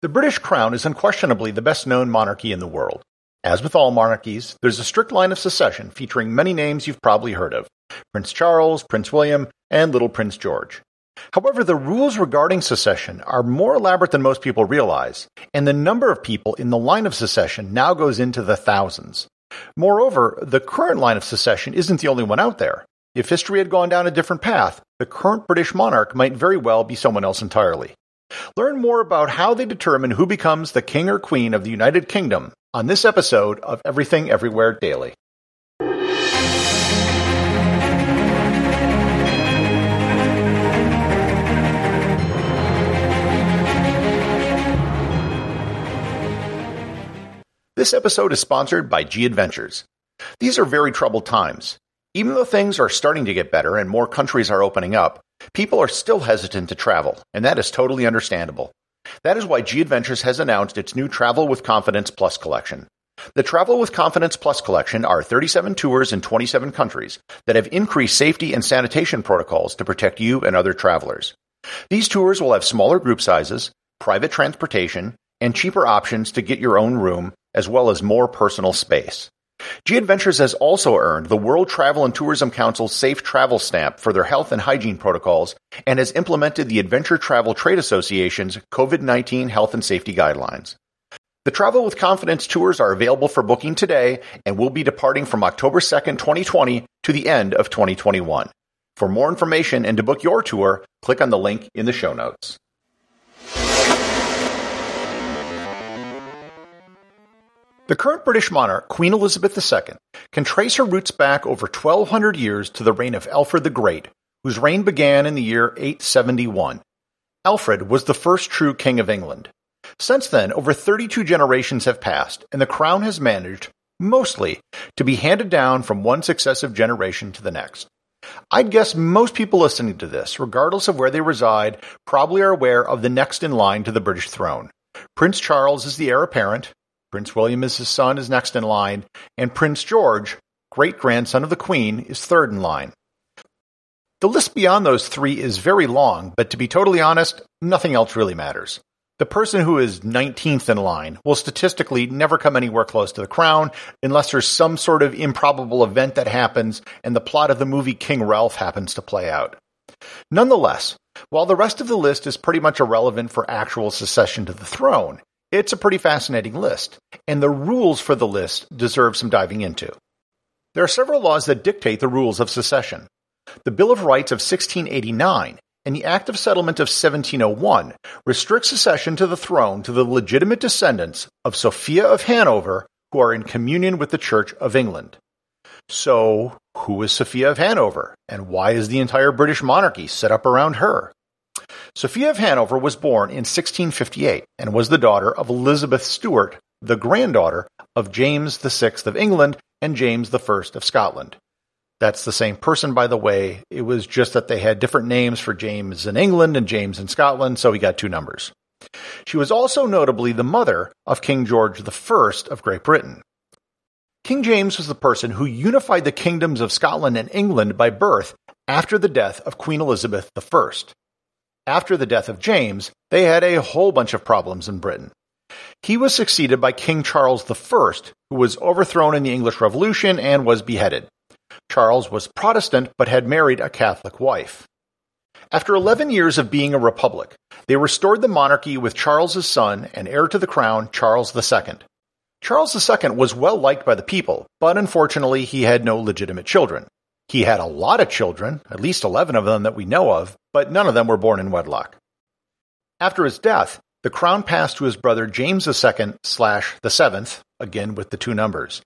The British Crown is unquestionably the best known monarchy in the world. As with all monarchies, there's a strict line of succession featuring many names you've probably heard of Prince Charles, Prince William, and Little Prince George. However, the rules regarding succession are more elaborate than most people realize, and the number of people in the line of succession now goes into the thousands. Moreover, the current line of succession isn't the only one out there. If history had gone down a different path, the current British monarch might very well be someone else entirely. Learn more about how they determine who becomes the king or queen of the United Kingdom on this episode of Everything Everywhere Daily. This episode is sponsored by G Adventures. These are very troubled times. Even though things are starting to get better and more countries are opening up, people are still hesitant to travel, and that is totally understandable. That is why G Adventures has announced its new Travel with Confidence Plus collection. The Travel with Confidence Plus collection are 37 tours in 27 countries that have increased safety and sanitation protocols to protect you and other travelers. These tours will have smaller group sizes, private transportation, and cheaper options to get your own room, as well as more personal space. G Adventures has also earned the World Travel and Tourism Council's Safe Travel Stamp for their health and hygiene protocols and has implemented the Adventure Travel Trade Association's COVID 19 health and safety guidelines. The Travel with Confidence tours are available for booking today and will be departing from October 2nd, 2020 to the end of 2021. For more information and to book your tour, click on the link in the show notes. The current British monarch, Queen Elizabeth II, can trace her roots back over 1200 years to the reign of Alfred the Great, whose reign began in the year 871. Alfred was the first true king of England. Since then, over 32 generations have passed, and the crown has managed, mostly, to be handed down from one successive generation to the next. I'd guess most people listening to this, regardless of where they reside, probably are aware of the next in line to the British throne. Prince Charles is the heir apparent, Prince William is his son, is next in line, and Prince George, great grandson of the Queen, is third in line. The list beyond those three is very long, but to be totally honest, nothing else really matters. The person who is 19th in line will statistically never come anywhere close to the crown unless there's some sort of improbable event that happens and the plot of the movie King Ralph happens to play out. Nonetheless, while the rest of the list is pretty much irrelevant for actual succession to the throne, it's a pretty fascinating list, and the rules for the list deserve some diving into. There are several laws that dictate the rules of secession. The Bill of Rights of 1689 and the Act of Settlement of 1701 restrict succession to the throne to the legitimate descendants of Sophia of Hanover who are in communion with the Church of England. So, who is Sophia of Hanover, and why is the entire British monarchy set up around her? Sophia of Hanover was born in 1658 and was the daughter of Elizabeth Stuart, the granddaughter of James VI of England and James I of Scotland. That's the same person, by the way. It was just that they had different names for James in England and James in Scotland, so he got two numbers. She was also notably the mother of King George I of Great Britain. King James was the person who unified the kingdoms of Scotland and England by birth after the death of Queen Elizabeth I. After the death of James, they had a whole bunch of problems in Britain. He was succeeded by King Charles I, who was overthrown in the English Revolution and was beheaded. Charles was Protestant but had married a Catholic wife. After 11 years of being a republic, they restored the monarchy with Charles's son and heir to the crown, Charles II. Charles II was well liked by the people, but unfortunately he had no legitimate children. He had a lot of children, at least 11 of them that we know of, but none of them were born in wedlock. After his death, the crown passed to his brother James II slash the seventh, again with the two numbers.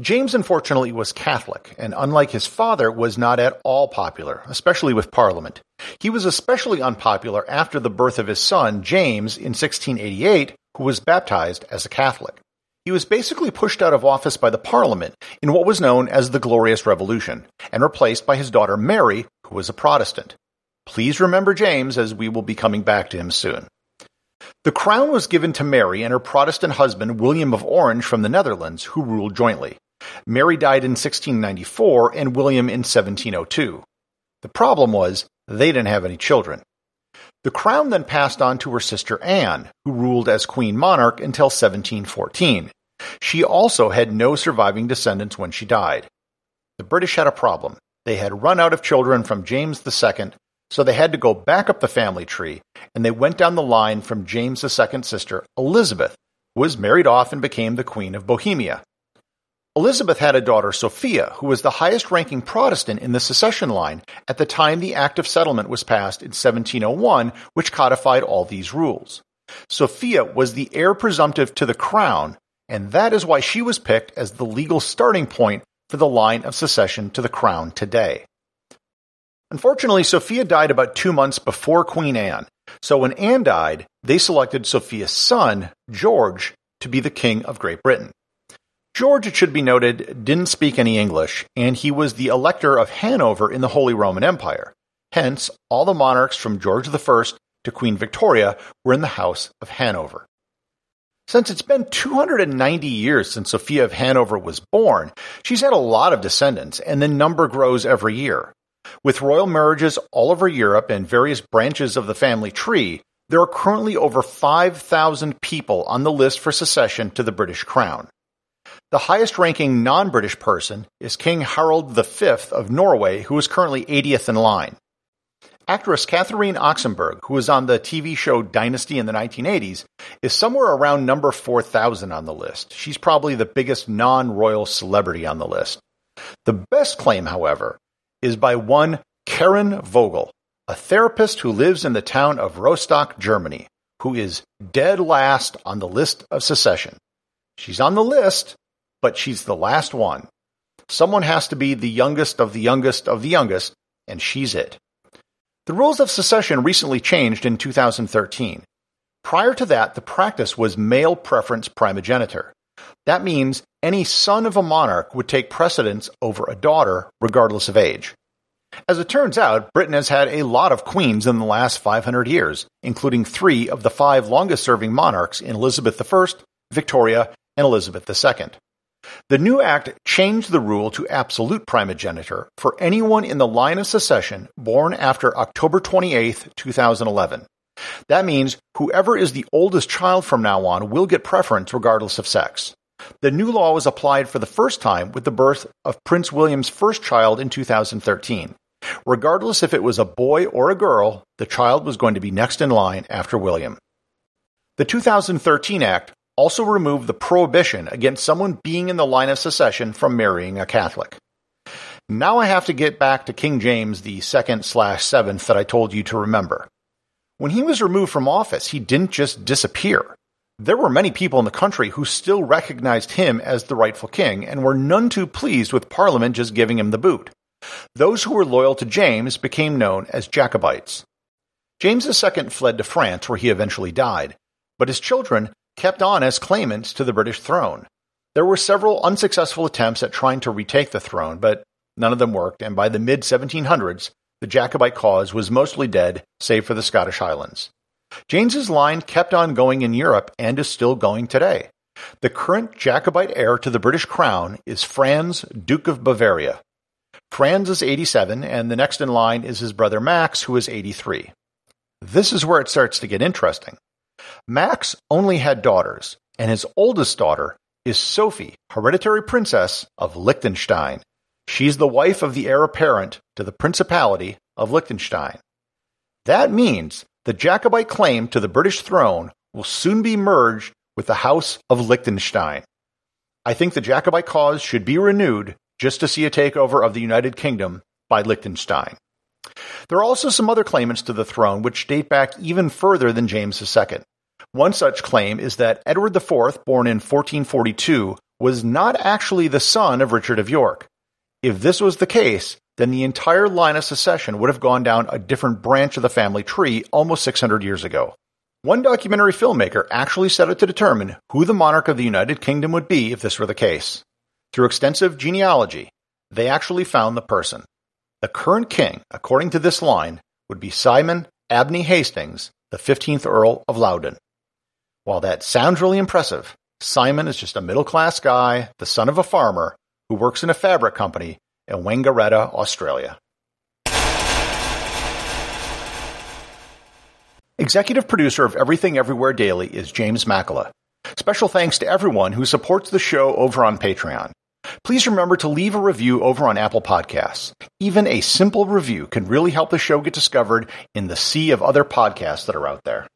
James unfortunately was Catholic, and unlike his father, was not at all popular, especially with Parliament. He was especially unpopular after the birth of his son, James, in 1688, who was baptized as a Catholic. He was basically pushed out of office by the Parliament in what was known as the Glorious Revolution, and replaced by his daughter Mary, who was a Protestant. Please remember James, as we will be coming back to him soon. The crown was given to Mary and her Protestant husband William of Orange from the Netherlands, who ruled jointly. Mary died in 1694 and William in 1702. The problem was they didn't have any children. The crown then passed on to her sister Anne, who ruled as queen monarch until 1714. She also had no surviving descendants when she died. The British had a problem. They had run out of children from James II, so they had to go back up the family tree, and they went down the line from James II's sister, Elizabeth, who was married off and became the Queen of Bohemia. Elizabeth had a daughter, Sophia, who was the highest ranking Protestant in the succession line at the time the Act of Settlement was passed in 1701, which codified all these rules. Sophia was the heir presumptive to the crown, and that is why she was picked as the legal starting point for the line of succession to the crown today. Unfortunately, Sophia died about two months before Queen Anne, so when Anne died, they selected Sophia's son, George, to be the King of Great Britain. George, it should be noted, didn't speak any English, and he was the elector of Hanover in the Holy Roman Empire. Hence, all the monarchs from George I to Queen Victoria were in the House of Hanover. Since it's been 290 years since Sophia of Hanover was born, she's had a lot of descendants, and the number grows every year. With royal marriages all over Europe and various branches of the family tree, there are currently over 5,000 people on the list for succession to the British crown. The highest ranking non British person is King Harald V of Norway, who is currently 80th in line. Actress Catherine Oxenberg, who was on the TV show Dynasty in the 1980s, is somewhere around number 4,000 on the list. She's probably the biggest non royal celebrity on the list. The best claim, however, is by one Karin Vogel, a therapist who lives in the town of Rostock, Germany, who is dead last on the list of succession. She's on the list, but she's the last one. Someone has to be the youngest of the youngest of the youngest, and she's it. The rules of succession recently changed in 2013. Prior to that, the practice was male preference primogeniture. That means any son of a monarch would take precedence over a daughter, regardless of age. As it turns out, Britain has had a lot of queens in the last 500 years, including three of the five longest serving monarchs in Elizabeth I, Victoria, and Elizabeth II. The new act changed the rule to absolute primogeniture for anyone in the line of succession born after October 28, 2011. That means whoever is the oldest child from now on will get preference regardless of sex. The new law was applied for the first time with the birth of Prince William's first child in 2013. Regardless if it was a boy or a girl, the child was going to be next in line after William. The 2013 Act also removed the prohibition against someone being in the line of succession from marrying a Catholic. Now I have to get back to King James the second slash seventh that I told you to remember. When he was removed from office, he didn't just disappear. There were many people in the country who still recognized him as the rightful king and were none too pleased with Parliament just giving him the boot. Those who were loyal to James became known as Jacobites. James II fled to France where he eventually died, but his children kept on as claimants to the British throne. There were several unsuccessful attempts at trying to retake the throne, but none of them worked, and by the mid 1700s, the Jacobite cause was mostly dead, save for the Scottish Highlands. James's line kept on going in Europe and is still going today. The current Jacobite heir to the British crown is Franz, Duke of Bavaria. Franz is 87, and the next in line is his brother Max, who is 83. This is where it starts to get interesting. Max only had daughters, and his oldest daughter is Sophie, hereditary princess of Liechtenstein. She's the wife of the heir apparent to the Principality of Liechtenstein. That means the Jacobite claim to the British throne will soon be merged with the House of Liechtenstein. I think the Jacobite cause should be renewed just to see a takeover of the United Kingdom by Liechtenstein. There are also some other claimants to the throne which date back even further than James II. One such claim is that Edward IV, born in 1442, was not actually the son of Richard of York. If this was the case, then the entire line of succession would have gone down a different branch of the family tree almost 600 years ago. One documentary filmmaker actually set out to determine who the monarch of the United Kingdom would be if this were the case. Through extensive genealogy, they actually found the person. The current king, according to this line, would be Simon Abney Hastings, the 15th Earl of Loudoun. While that sounds really impressive, Simon is just a middle class guy, the son of a farmer, who works in a fabric company in Wangaratta, Australia. Executive producer of Everything Everywhere Daily is James Makkyla. Special thanks to everyone who supports the show over on Patreon. Please remember to leave a review over on Apple Podcasts. Even a simple review can really help the show get discovered in the sea of other podcasts that are out there.